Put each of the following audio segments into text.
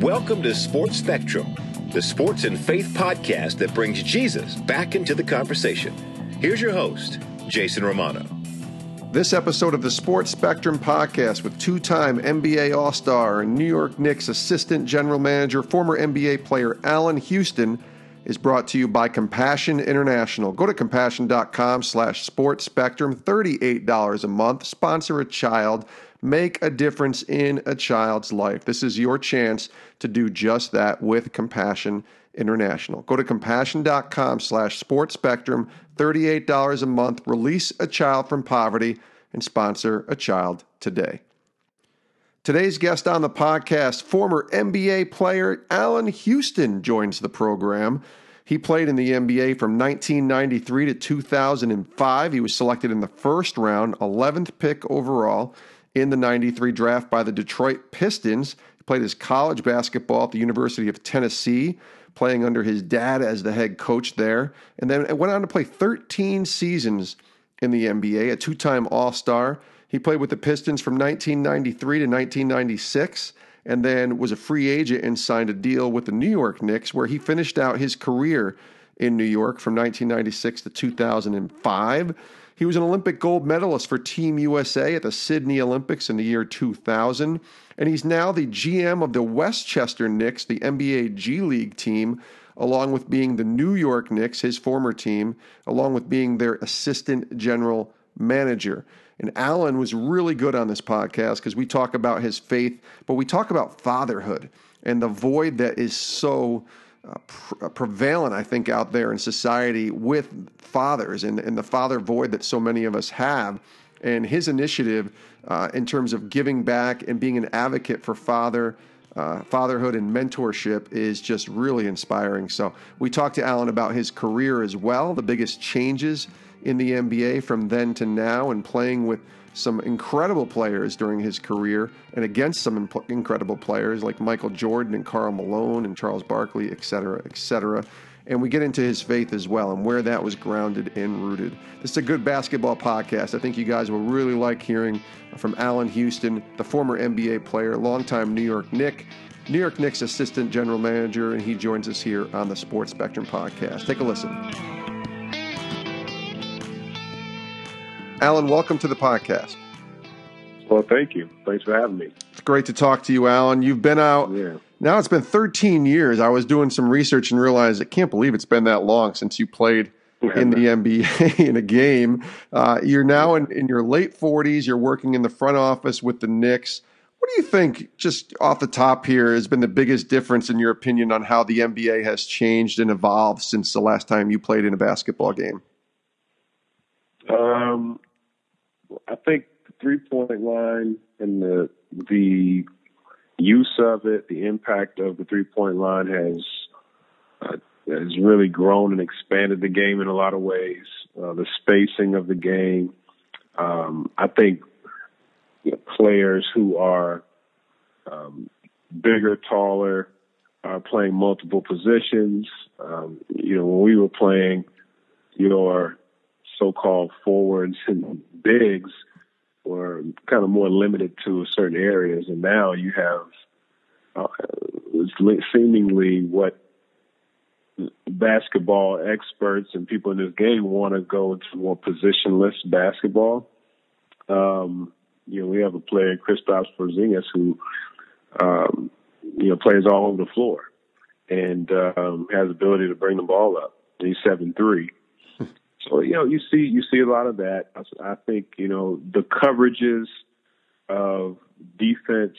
Welcome to Sports Spectrum, the sports and faith podcast that brings Jesus back into the conversation. Here's your host, Jason Romano. This episode of the Sports Spectrum podcast with two time NBA All Star and New York Knicks assistant general manager, former NBA player Allan Houston is brought to you by Compassion International. Go to compassion.com slash sports spectrum, $38 a month. Sponsor a child. Make a difference in a child's life. This is your chance to do just that with Compassion International. Go to compassion.com slash sports spectrum, $38 a month. Release a child from poverty and sponsor a child today. Today's guest on the podcast, former NBA player Allan Houston, joins the program. He played in the NBA from 1993 to 2005. He was selected in the first round, 11th pick overall in the 93 draft by the Detroit Pistons. He played his college basketball at the University of Tennessee, playing under his dad as the head coach there, and then went on to play 13 seasons in the NBA, a two time All Star. He played with the Pistons from 1993 to 1996 and then was a free agent and signed a deal with the New York Knicks where he finished out his career in New York from 1996 to 2005. He was an Olympic gold medalist for Team USA at the Sydney Olympics in the year 2000, and he's now the GM of the Westchester Knicks, the NBA G League team, along with being the New York Knicks, his former team, along with being their assistant general manager. And Allan was really good on this podcast because we talk about his faith, but we talk about fatherhood and the void that is so uh, pre- prevalent, I think, out there in society with fathers and, and the father void that so many of us have. And his initiative uh, in terms of giving back and being an advocate for father. Uh, fatherhood and mentorship is just really inspiring. So, we talked to Allan about his career as well, the biggest changes in the NBA from then to now and playing with some incredible players during his career and against some imp- incredible players like Michael Jordan and Karl Malone and Charles Barkley, et cetera, et cetera. And we get into his faith as well and where that was grounded and rooted. This is a good basketball podcast. I think you guys will really like hearing from Allan Houston, the former NBA player, longtime New York Knick, New York Knicks assistant general manager, and he joins us here on the Sports Spectrum podcast. Take a listen. Allan, welcome to the podcast. Well, thank you. Thanks for having me. It's great to talk to you, Allan. You've been out. Yeah. Now it's been 13 years. I was doing some research and realized I can't believe it's been that long since you played in the NBA in a game. Uh, you're now in, in your late 40s. You're working in the front office with the Knicks. What do you think, just off the top here, has been the biggest difference in your opinion on how the NBA has changed and evolved since the last time you played in a basketball game? Um, I think the three point line and the the use of it, the impact of the three point line has uh, has really grown and expanded the game in a lot of ways. Uh, the spacing of the game, um, I think you know, players who are um, bigger, taller, are playing multiple positions. Um, you know, when we were playing, your so-called forwards and bigs were kind of more limited to certain areas, and now you have uh, seemingly what basketball experts and people in this game want to go into more positionless basketball. Um, you know, we have a player, Kristaps Porzingis, who um, you know plays all over the floor and um, has the ability to bring the ball up. He's seven three. So you know, you see you see a lot of that. I, I think you know the coverages of defense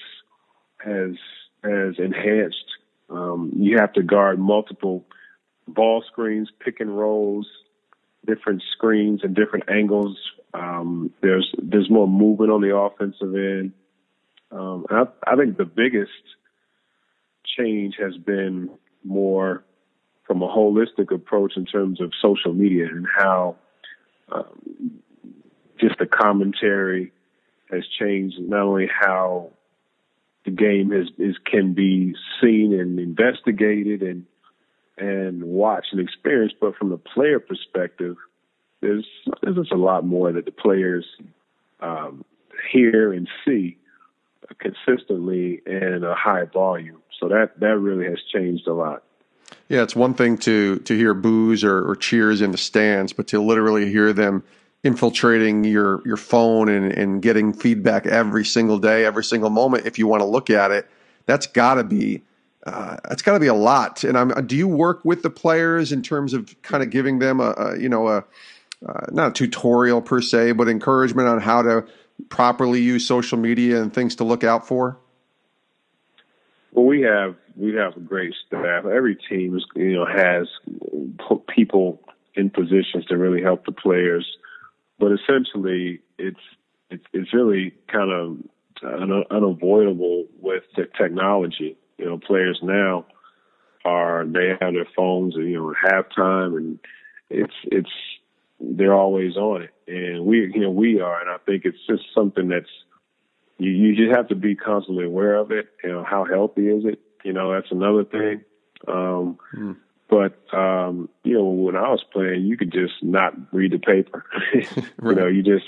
has has enhanced. Um, you have to guard multiple ball screens, pick and rolls, different screens and different angles. Um, there's there's more movement on the offensive end. Um, I, I think the biggest change has been more from a holistic approach in terms of social media and how um, just the commentary has changed not only how the game is, is can be seen and investigated and and watched and experienced, but from the player perspective, there's there's just a lot more that the players um, hear and see consistently and a high volume. So that that really has changed a lot. Yeah, it's one thing to to hear boos or, or cheers in the stands, but to literally hear them infiltrating your your phone and, and getting feedback every single day, every single moment. If you want to look at it, that's got to be uh, that's got to be a lot. And I'm, do you work with the players in terms of kind of giving them a, a you know a uh, not a tutorial per se, but encouragement on how to properly use social media and things to look out for? Well, we have we have a great staff. Every team is, you know has people in positions to really help the players, but essentially it's it's, it's really kind of un- unavoidable with the technology. You know, players now are they have their phones, you know, halftime, and it's it's they're always on it, and we you know we are, and I think it's just something that's you you just have to be constantly aware of it. You know, how healthy is it? You know, that's another thing. Um, mm. But um, you know, when I was playing, you could just not read the paper. right. You know, you just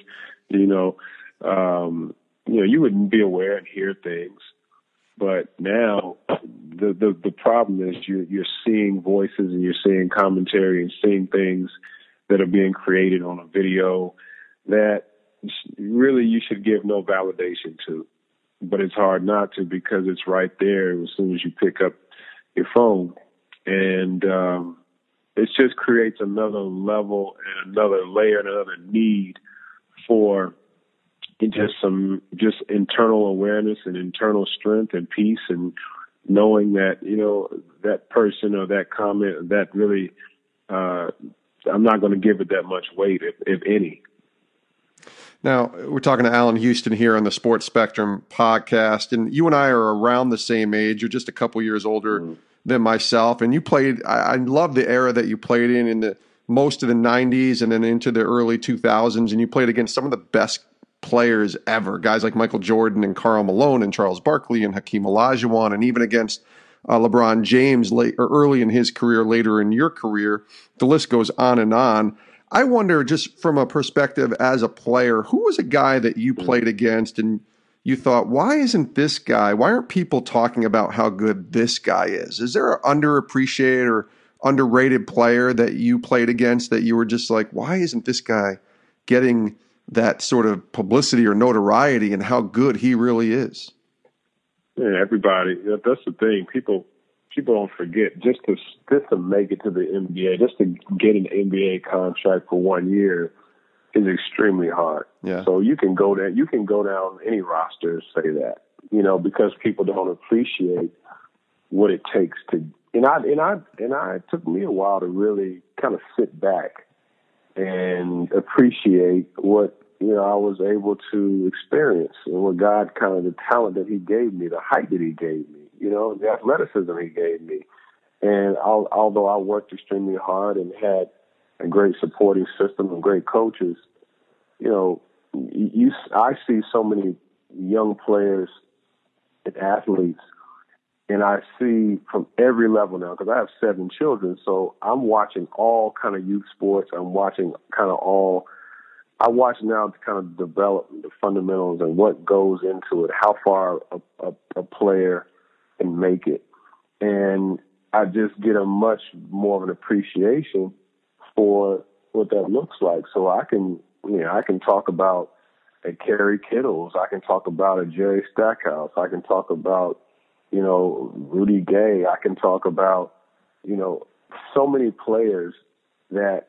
you know, um, you know, you wouldn't be aware and hear things. But now the the the problem is you're you're seeing voices and you're seeing commentary and seeing things that are being created on a video that really you should give no validation to. But it's hard not to because it's right there as soon as you pick up your phone. And um, it just creates another level and another layer and another need for just some just internal awareness and internal strength and peace and knowing that you know that person or that comment that really uh I'm not going to give it that much weight, if, if any. Now, we're talking to Allan Houston here on the Sports Spectrum podcast, and you and I are around the same age. You're just a couple years older mm. than myself, and you played. I, I love the era that you played in in the most of the '90s and then into the early 2000s, and you played against some of the best players ever, guys like Michael Jordan and Karl Malone and Charles Barkley and Hakeem Olajuwon, and even against uh, LeBron James late or early in his career, later in your career. The list goes on and on. I wonder, just from a perspective as a player, who was a guy that you mm. played against and you thought, why isn't this guy? Why aren't people talking about how good this guy is? Is there an underappreciated or underrated player that you played against that you were just like, why isn't this guy getting that sort of publicity or notoriety and how good he really is? Yeah, everybody. That's the thing. People people don't forget just to just to make it to the NBA, just to get an NBA contract for one year is extremely hard. Yeah. So you can go there, you can go down any roster and say that, you know, because people don't appreciate what it takes to. And I and I and I it took me a while to really kind of sit back and appreciate what you know, I was able to experience and what God kind of the talent that He gave me, the height that He gave me, you know, the athleticism He gave me. And I'll, although I worked extremely hard and had a great supporting system and great coaches, you know, you, I see so many young players and athletes, and I see from every level now because I have seven children, so I'm watching all kind of youth sports. I'm watching kind of all I watch now to kind of develop the fundamentals and what goes into it, how far a, a, a player can make it. And I just get a much more of an appreciation for what that looks like. So I can, you know, I can talk about a Kerry Kittles. I can talk about a Jerry Stackhouse. I can talk about, you know, Rudy Gay. I can talk about, you know, so many players that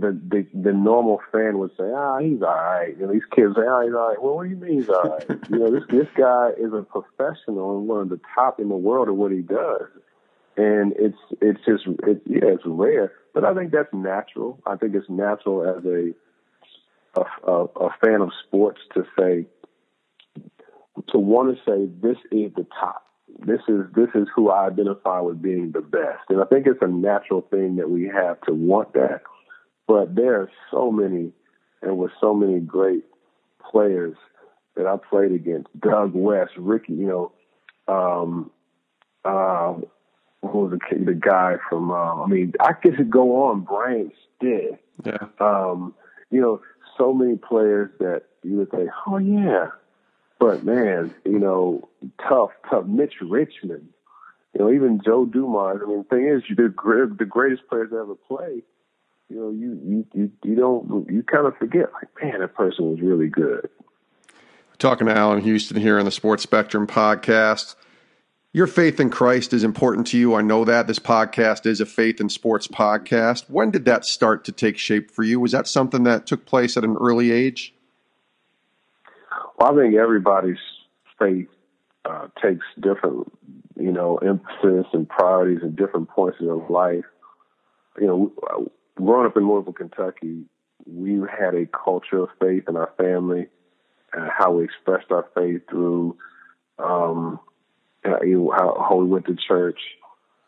the, the the normal fan would say, ah, he's all right. And these kids say, ah, he's all right. Well, what do you mean he's all right? you know, this this guy is a professional and one of the top in the world at what he does. And it's it's just it, yeah, it's rare, but I think that's natural. I think it's natural as a a, a, a fan of sports to say to want to say this is the top. This is this is who I identify with being the best, and I think it's a natural thing that we have to want that but there are so many, and with so many great players that I played against. Doug West, Ricky, you know, um, uh, who was the, the guy from? Uh, I mean, I could go on. Brian Stitt. Yeah. Um, you know, so many players that you would say, oh yeah, But man, you know, tough, tough. Mitch Richmond, you know, even Joe Dumars. I mean, the thing is, the, the greatest players to ever play. You know, you you you, you don't you kind of forget like, man, that person was really good. Talking to Allan Houston here on the Sports Spectrum podcast. Your faith in Christ is important to you. I know that this podcast is a faith in sports podcast. When did that start to take shape for you? Was that something that took place at an early age? Well, I think everybody's faith uh, takes different, you know, emphasis and priorities at different points in their life. You know, growing up in Louisville, Kentucky, we had a culture of faith in our family and how we expressed our faith through um, how, we went to church.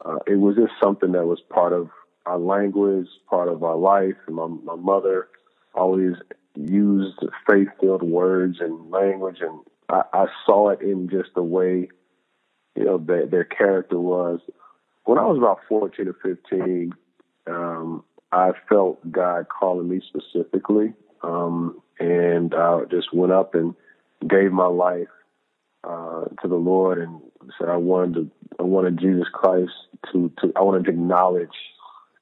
Uh, it was just something that was part of our language, part of our life. And my, my mother always used faith-filled words and language, and I, I saw it in just the way, you know, their, their character was. When I was about 14 or 15, um, I felt God calling me specifically, um, and I just went up and gave my life uh, to the Lord and said I wanted to, I wanted Jesus Christ to, to I wanted to acknowledge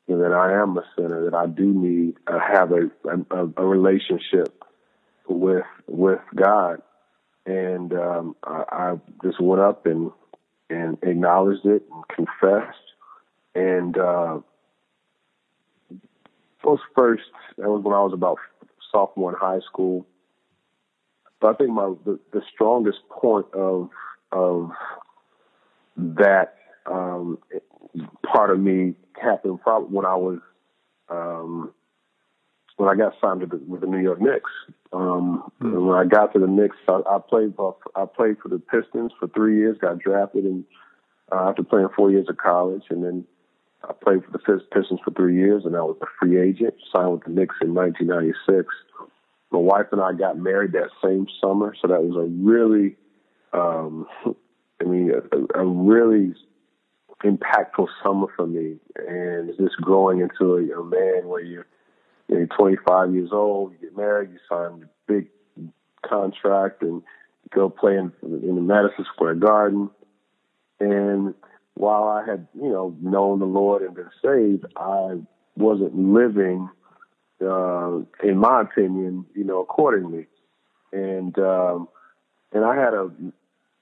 that I am a sinner, that I do need to have a, a, a relationship with with God, and um, I, I just went up and and acknowledged it and confessed, and uh, was first that was when I was about sophomore in high school. But I think my the, the strongest point of of that um, part of me happened probably when I was um, when I got signed with the, with the New York Knicks. Um, mm-hmm. When I got to the Knicks, I, I played I played for the Pistons for three years. Got drafted and uh, after playing four years of college, and then I played for the Pistons for three years, and I was a free agent. Signed with the Knicks in 1996. My wife and I got married that same summer, so that was a really, um, I mean, a, a really impactful summer for me, and just growing into a, a man where you're, you're 25 years old, you get married, you sign a big contract, and go play in, in the Madison Square Garden. And while I had, you know, known the Lord and been saved, I wasn't living, uh, in my opinion, you know, accordingly. And um, and I had a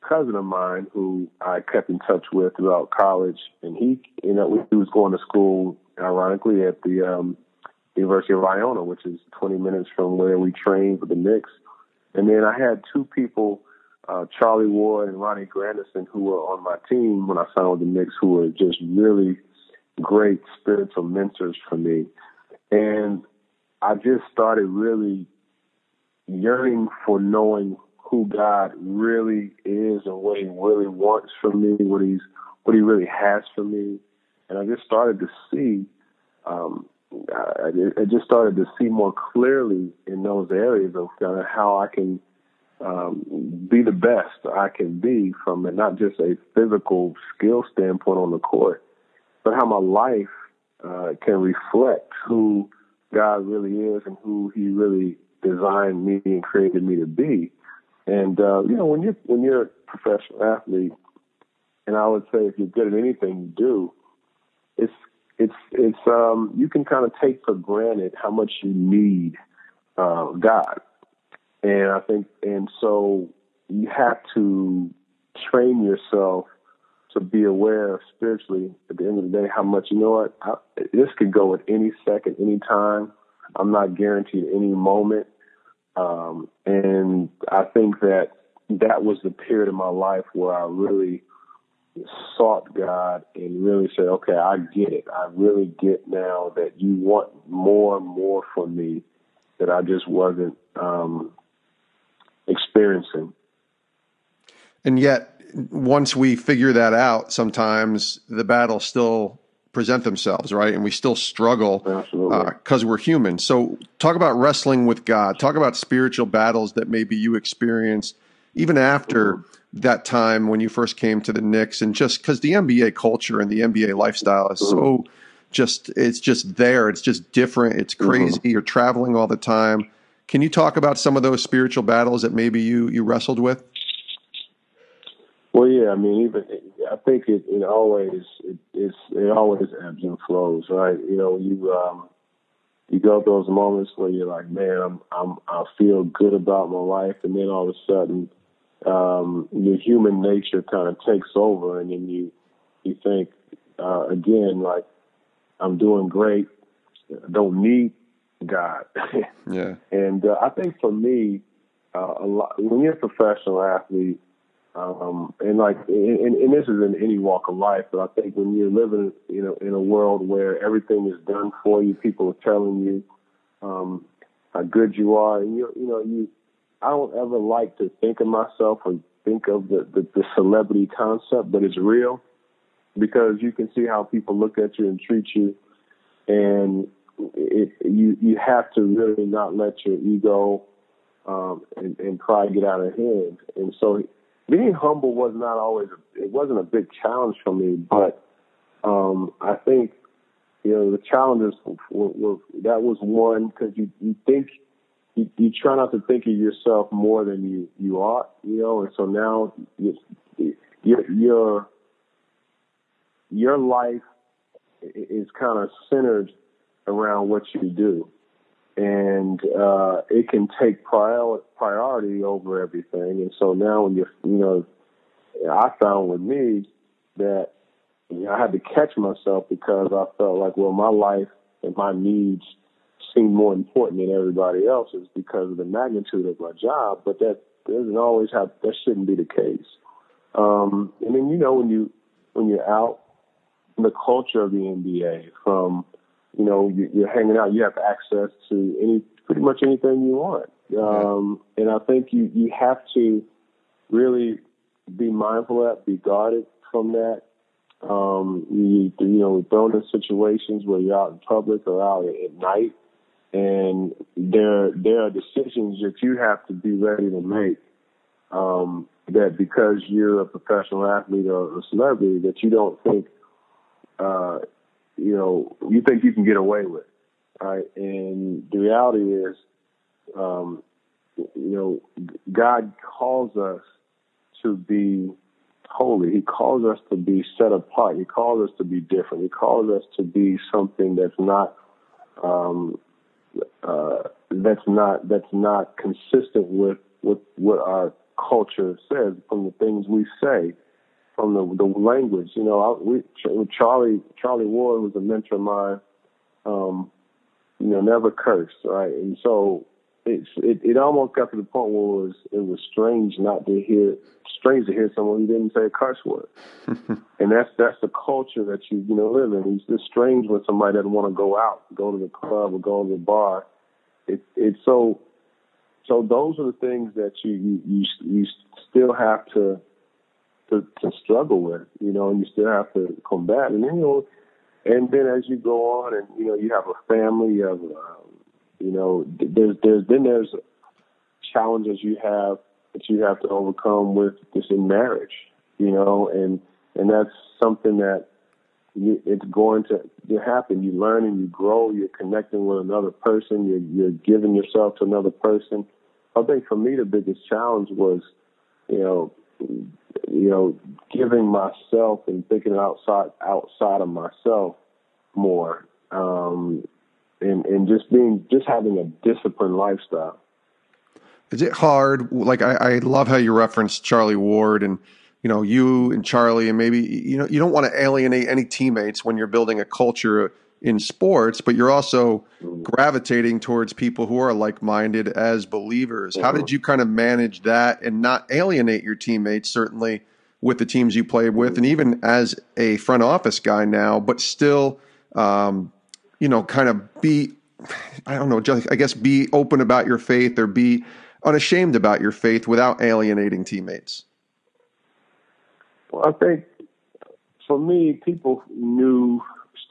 cousin of mine who I kept in touch with throughout college, and he, you know, he was going to school, ironically, at the um, University of Iona, which is 20 minutes from where we trained for the Knicks. And then I had two people, uh, Charlie Ward and Ronnie Grandison, who were on my team when I signed with the Knicks, who were just really great spiritual mentors for me. And I just started really yearning for knowing who God really is and what He really wants from me, what He's what He really has for me, and I just started to see. Um, I, I just started to see more clearly in those areas of of how I can um, be the best I can be from a, not just a physical skill standpoint on the court, but how my life uh, can reflect who God really is and who He really designed me and created me to be. And uh, you know, when you're when you're a professional athlete, and I would say if you're good at anything you do, it's it's it's um you can kind of take for granted how much you need uh, God, and I think and so you have to train yourself to be aware spiritually at the end of the day how much you know what I, this could go at any second, any time. I'm not guaranteed any moment. Um, and I think that that was the period of my life where I really sought God and really said, okay, I get it. I really get now that you want more and more from me that I just wasn't um, experiencing. And yet, once we figure that out, sometimes the battles still present themselves, right? And we still struggle because uh, we're human. So, talk about wrestling with God. Talk about spiritual battles that maybe you experienced even after mm-hmm. that time when you first came to the Knicks, and just because the NBA culture and the NBA lifestyle is mm-hmm. so just it's just there. It's just different. It's mm-hmm. crazy. Mm-hmm. You're traveling all the time. Can you talk about some of those spiritual battles that maybe you you wrestled with? Well, yeah, I mean, even I think it, it always it, it's it always ebbs and flows, right? You know, you um, you go through those moments where you're like, man, I'm I'm I feel good about my life, and then all of a sudden, um, your human nature kind of takes over, and then you you think uh, again like I'm doing great, I don't need God. yeah. And uh, I think for me, uh, a lot when you're a professional athlete, um, and like, and, and this is in any walk of life, but I think when you're living, you know, in a world where everything is done for you, people are telling you um, how good you are, and you, you know, you, I don't ever like to think of myself or think of the, the, the celebrity concept, but it's real because you can see how people look at you and treat you, and it, you you have to really not let your ego um, and, and pride get out of hand. And so, being humble was not always it wasn't a big challenge for me, but um, I think you know the challenges were, were that was one because you you think you, you try not to think of yourself more than you you ought, you know, and so now you, your your your life is kind of centered around what you do. And uh, it can take prior, priority over everything. And so now, when you you know, I found with me that you know, I had to catch myself because I felt like, well, my life and my needs seem more important than everybody else's because of the magnitude of my job. But that doesn't always have. That shouldn't be the case. Um, and then you know when you when you're out, in the culture of the NBA from you know, you're hanging out, you have access to any, pretty much anything you want. Um, and I think you, you have to really be mindful of that, be guarded from that. Um, you, you know, thrown in situations where you're out in public or out at night, and there there are decisions that you have to be ready to make. Um, that because you're a professional athlete or a celebrity, that you don't think uh, you know, you think you can get away with, right? And the reality is, um, you know, God calls us to be holy. He calls us to be set apart. He calls us to be different. He calls us to be something that's not, um, uh, that's not that's not consistent with with what our culture says from the things we say from the the language. You know, I, we, Charlie Charlie Ward was a mentor of mine. Um, you know, never cursed, right? And so it's it, it almost got to the point where it was it was strange not to hear strange to hear someone who didn't say a curse word. and that's that's the culture that you you know live in. It's just strange when somebody doesn't want to go out, go to the club or go to the bar. It it's so so those are the things that you you you, you still have to to, to struggle with, you know, and you still have to combat. And then, you know, and then as you go on and, you know, you have a family, you have, um, you know, there's, there's, then there's challenges you have that you have to overcome with just in marriage, you know, and, and that's something that you, it's going to, to happen. You learn and you grow. You're connecting with another person. You're, you're giving yourself to another person. I think for me, the biggest challenge was, you know, you know, giving myself and thinking outside outside of myself more, um, and and just being just having a disciplined lifestyle. Is it hard? Like I, I love how you referenced Charlie Ward and you know you and Charlie and maybe you know you don't want to alienate any teammates when you're building a culture in sports, but you're also mm-hmm. gravitating towards people who are like minded as believers. How did mm-hmm. you kind of manage that and not alienate your teammates, certainly with the teams you played with, and mm-hmm. even as a front office guy now, but still, um, you know, kind of be, I don't know, just, I guess be open about your faith or be unashamed about your faith without alienating teammates? Well, I think for me, people knew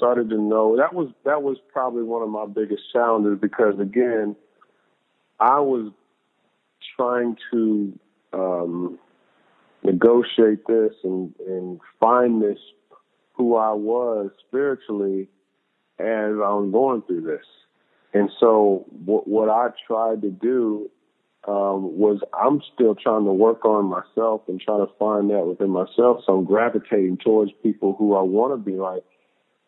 started to know that was that was probably one of my biggest challenges because again, I was trying to um, negotiate this and and find this who I was spiritually as I'm going through this. And so what what I tried to do um, was I'm still trying to work on myself and trying to find that within myself. So I'm gravitating towards people who I want to be like,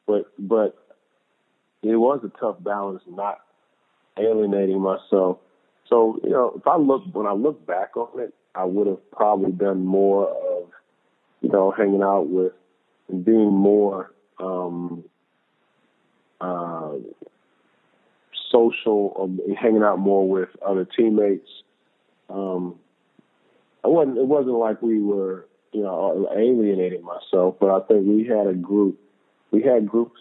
but but it was a tough balance not alienating myself. So you know, if I look when I look back on it, I would have probably done more of you know hanging out with and being more um, uh, social, or hanging out more with other teammates um, I wasn't. It wasn't like we were, you know, alienating myself, but I think we had a group. We had groups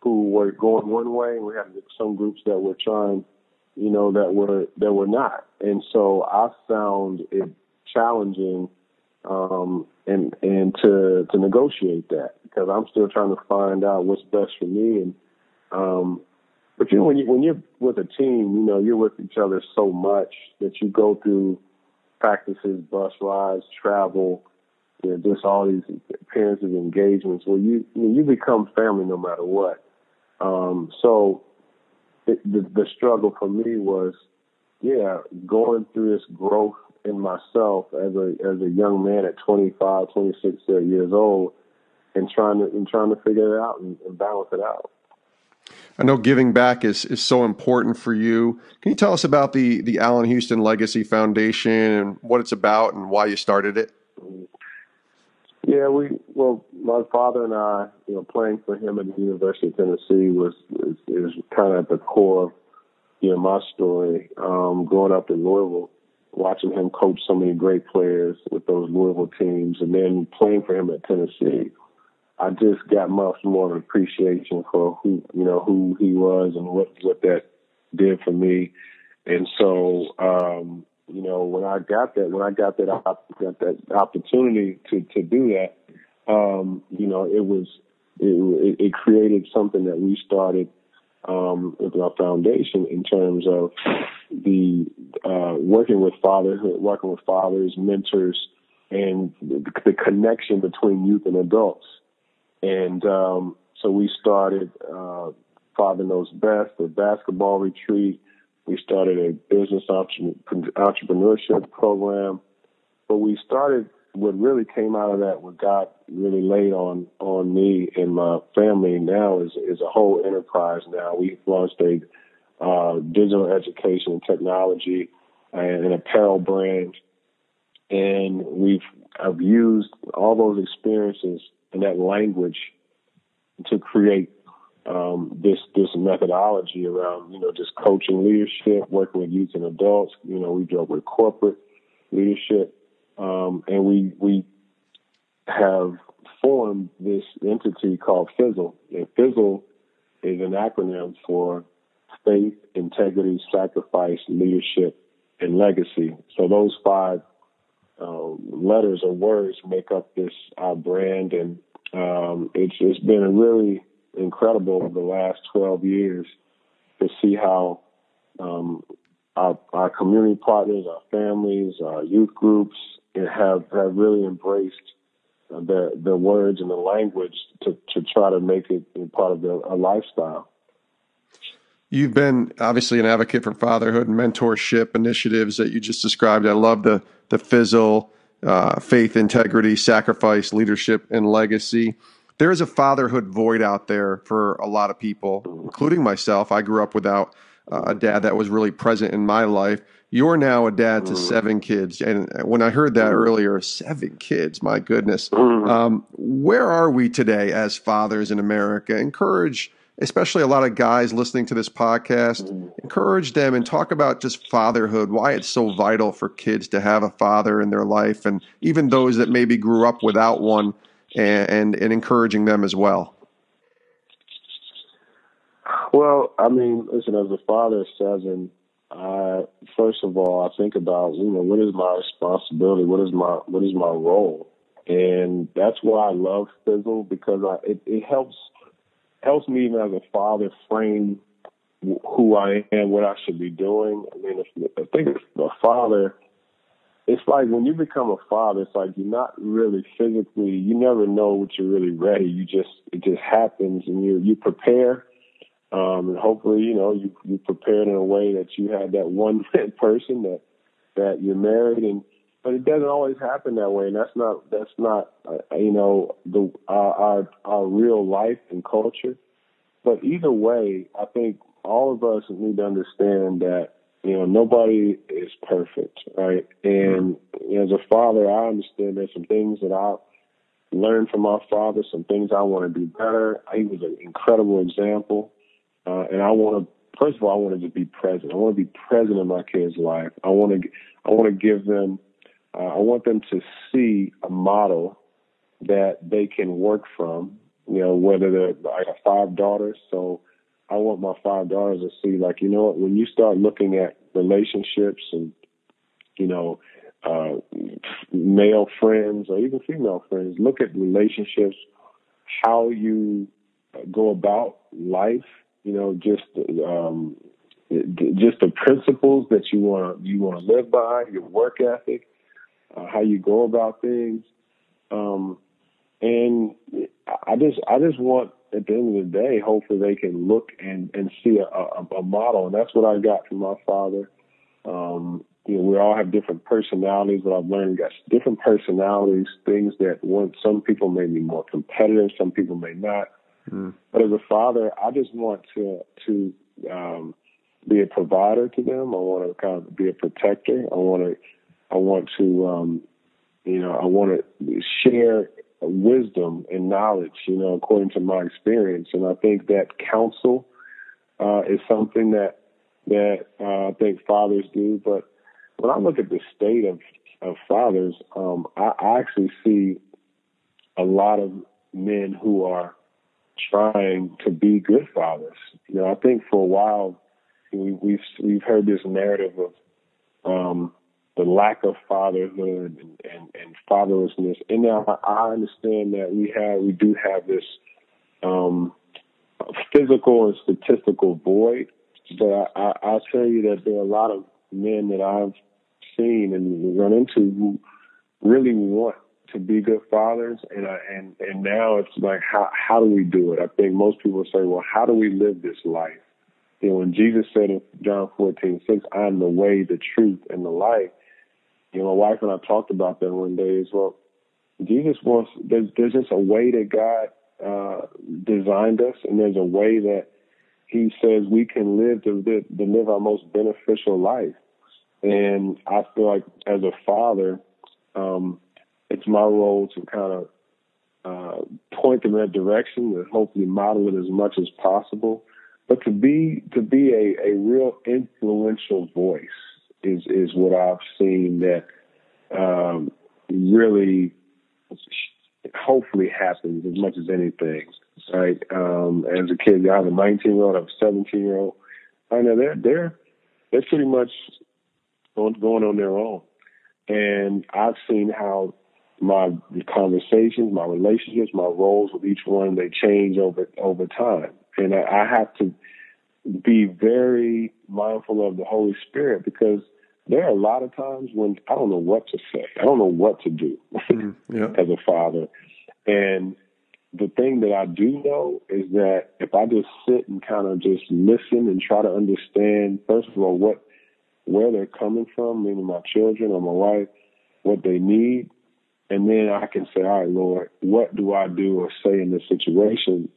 who were going one way, and we had some groups that were trying, you know, that were that were not. And so I found it challenging, um, and and to to negotiate that because I'm still trying to find out what's best for me and um, but you know, when you when you're with a team, you know, you're with each other so much that you go through practices, bus rides, travel, you know, just all these appearances, engagements where you you, know, you become family no matter what. Um, so it, the the struggle for me was, yeah, going through this growth in myself as a as a young man at 25, 26 years old, and trying to and trying to figure it out and, and balance it out. I know giving back is, is so important for you. Can you tell us about the, the Allan Houston Legacy Foundation and what it's about and why you started it? Yeah, we well, my father and I, you know, playing for him at the University of Tennessee was is, is kind of at the core of you know my story. Um, growing up in Louisville, watching him coach so many great players with those Louisville teams, and then playing for him at Tennessee I just got much more of an appreciation for who you know who he was and what what that did for me. And so, um, you know, when I got that, when I got that, got that opportunity to to do that, um, you know, it was it, it created something that we started um, with our foundation in terms of the uh, working with fatherhood, working with fathers, mentors, and the, the connection between youth and adults. And um, so we started uh, Father Knows Best, a basketball retreat. We started a business entrepreneurship program. But we started what really came out of that, what God really laid on on me and my family now is is a whole enterprise. Now we've launched a uh, digital education and technology and an apparel brand, and we've I've used all those experiences and that language to create um, this this methodology around you know just coaching leadership, working with youth and adults. You know, we deal with corporate leadership, um, and we we have formed this entity called FISLL. And FISLL is an acronym for faith, integrity, sacrifice, leadership, and legacy. So those five uh, letters or words make up this our brand, and um, it's it's been a really incredible over the last 12 years to see how um, our, our community partners, our families, our youth groups have have really embraced the the words and the language to to try to make it part of their a lifestyle. You've been obviously an advocate for fatherhood and mentorship initiatives that you just described. I love the the FISLL, uh, faith, integrity, sacrifice, leadership, and legacy. There is a fatherhood void out there for a lot of people, including myself. I grew up without uh, a dad that was really present in my life. You're now a dad to seven kids, and when I heard that earlier, seven kids, my goodness. Um, where are we today as fathers in America? Encourage especially a lot of guys listening to this podcast, encourage them and talk about just fatherhood, why it's so vital for kids to have a father in their life, and even those that maybe grew up without one, and, and, and encouraging them as well. Well, I mean, listen, as a father of seven, I first of all I think about you know what is my responsibility, what is my what is my role, and that's why I love FISLL because I, it, it helps helps me even as a father frame who I am, what I should be doing. I mean, if, I think a father, it's like when you become a father, it's like you're not really physically, you never know what you're really ready. You just, it just happens and you, you prepare. Um, and hopefully, you know, you, you prepared in a way that you had that one person that, that you're married and but it doesn't always happen that way and that's not that's not uh, you know the our, our our real life and culture but either way i think all of us need to understand that you know nobody is perfect right and as a father i understand there's some things that i learned from my father some things i want to do better he was an incredible example uh, and i want to first of all, I want to just be present. I want to be present in my kids' life. I want to, I want to give them, uh, I want them to see a model that they can work from. You know, whether they're, I got five daughters, so I want my five daughters to see, like, you know what, when you start looking at relationships and, you know, uh, male friends or even female friends, look at relationships, how you go about life you know, just um, just the principles that you want to, you want to live by, your work ethic, uh, how you go about things, um, and I just I just want at the end of the day, hopefully they can look and and see a, a, a model, and that's what I got from my father. Um, you know, we all have different personalities, but I've learned got different personalities, things that one some people may be more competitive, some people may not. Mm. But as a father, I just want to to um, be a provider to them. I want to kind of be a protector. I want to I want to um, you know I want to share wisdom and knowledge. You know, according to my experience, and I think that counsel uh, is something that that uh, I think fathers do. But when I look at the state of of fathers, um, I, I actually see a lot of men who are trying to be good fathers. You know, I think for a while we, we've we've heard this narrative of um, the lack of fatherhood and, and, and fatherlessness. And now I understand that we have we do have this um, physical and statistical void, but I, I, I'll tell you that there are a lot of men that I've seen and run into who really want to be good fathers, and uh, and and now it's like how how do we do it? I think most people say, well, how do we live this life? You know, when Jesus said in John fourteen six, "I am the way, the truth, and the life." You know, my wife and I talked about that one day as well. Jesus wants there's there's just a way that God uh, designed us, and there's a way that He says we can live to live, to live our most beneficial life. And I feel like as a father, um, it's my role to kind of uh, point them in that direction and hopefully model it as much as possible. But to be to be a, a real influential voice is is what I've seen that um, really hopefully happens as much as anything. Right? Um, as a kid, I have a 19 year old, I have a 17 year old. I know they're they're they're pretty much going, going on their own, and I've seen how my conversations, my relationships, my roles with each one, they change over over time. And I, I have to be very mindful of the Holy Spirit because there are a lot of times when I don't know what to say. I don't know what to do mm, yeah. as a father. And the thing that I do know is that if I just sit and kind of just listen and try to understand, first of all, what where they're coming from, meaning my children or my wife, what they need, and then I can say, all right, Lord, what do I do or say in this situation?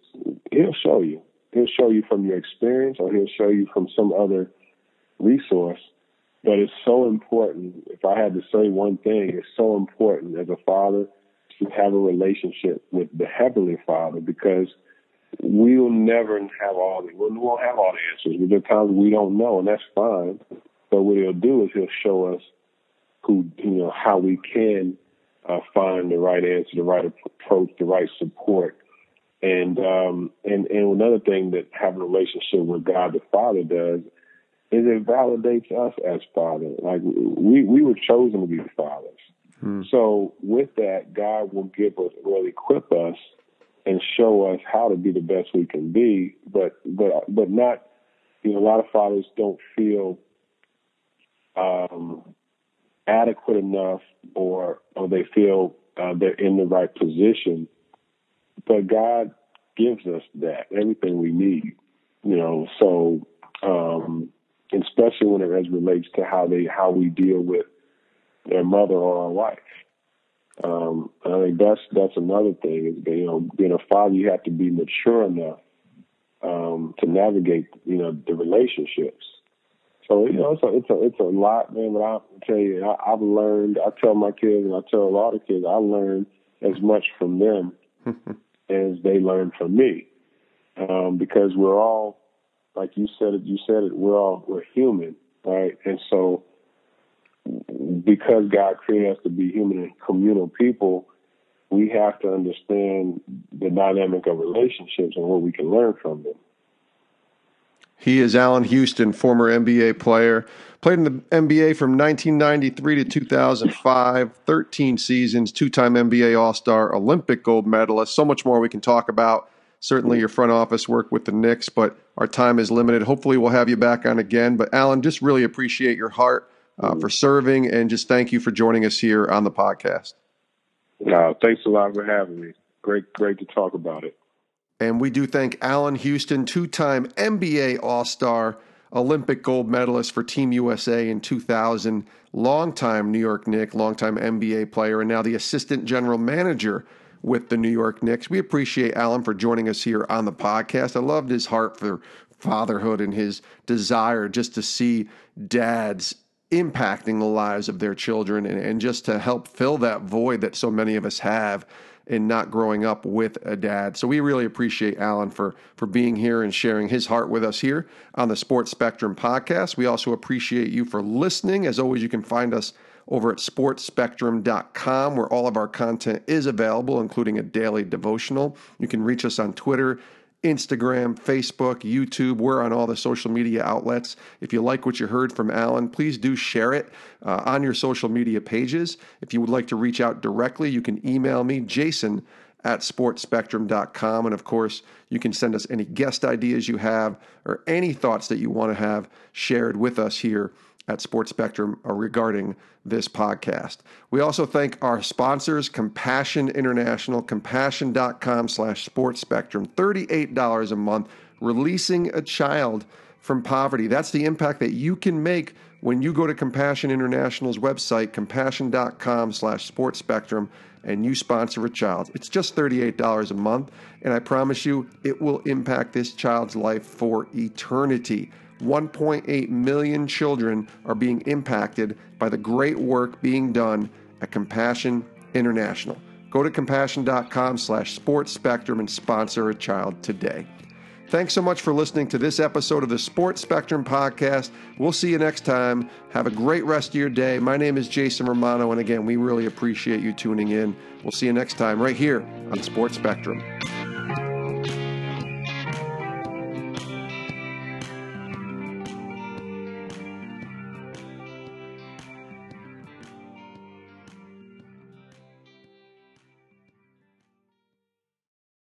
He'll show you. He'll show you from your experience or he'll show you from some other resource. But it's so important. If I had to say one thing, it's so important as a father to have a relationship with the Heavenly Father because we'll never have all the, we won't have all the answers. There are times we don't know, and that's fine. But what he'll do is he'll show us who, you know, how we can uh, find the right answer, the right approach, the right support. And um, and and another thing that having a relationship with God the Father does is it validates us as fathers. Like we we were chosen to be fathers. Hmm. So with that, God will give us, will equip us, and show us how to be the best we can be. But but but not, you know, a lot of fathers don't feel um, adequate enough or or they feel uh, they're in the right position. But God gives us that everything we need, you know. So, um, especially when it as relates to how they how we deal with their mother or our wife. Um, I think that's that's another thing is you know being a father you have to be mature enough um, to navigate you know the relationships. So you know it's a it's a it's a lot, man. But I tell you, I, I've learned. I tell my kids, and I tell a lot of kids, I learned as much from them as they learn from me, um, because we're all, like you said it, you said it, we're all we're human, right? And so, because God created us to be human and communal people, we have to understand the dynamic of relationships and what we can learn from them. He is Allan Houston, former NBA player. Played in the NBA from 1993 to 2005, 13 seasons, two time NBA All Star, Olympic gold medalist. So much more we can talk about. Certainly your front office work with the Knicks, but our time is limited. Hopefully, we'll have you back on again. But, Allan, just really appreciate your heart uh, for serving and just thank you for joining us here on the podcast. Uh, thanks a lot for having me. Great, great to talk about it. And we do thank Allan Houston, two time NBA All Star, Olympic gold medalist for Team USA in 2000, longtime New York Knick, longtime NBA player, and now the assistant general manager with the New York Knicks. We appreciate Allan for joining us here on the podcast. I loved his heart for fatherhood and his desire just to see dads impacting the lives of their children and, and just to help fill that void that so many of us have in not growing up with a dad. So we really appreciate Allan for for being here and sharing his heart with us here on the Sports Spectrum podcast. We also appreciate you for listening. As always, you can find us over at sportsspectrum.com where all of our content is available including a daily devotional. You can reach us on Twitter Instagram, Facebook, YouTube. We're on all the social media outlets. If you like what you heard from Allan, please do share it uh, on your social media pages. If you would like to reach out directly, you can email me, Jason at sportsspectrum.com. And of course, you can send us any guest ideas you have or any thoughts that you want to have shared with us here at Sports Spectrum uh, regarding this podcast. We also thank our sponsors, Compassion International, compassion.com slash sports spectrum, $38 a month, releasing a child from poverty. That's the impact that you can make when you go to Compassion International's website, compassion.com slash sports spectrum, and you sponsor a child. It's just $38 a month, and I promise you it will impact this child's life for eternity. 1.8 million children are being impacted by the great work being done at Compassion International. Go to compassion.com slash sports spectrum and sponsor a child today. Thanks so much for listening to this episode of the Sports Spectrum Podcast. We'll see you next time. Have a great rest of your day. My name is Jason Romano, and again, we really appreciate you tuning in. We'll see you next time right here on Sports Spectrum.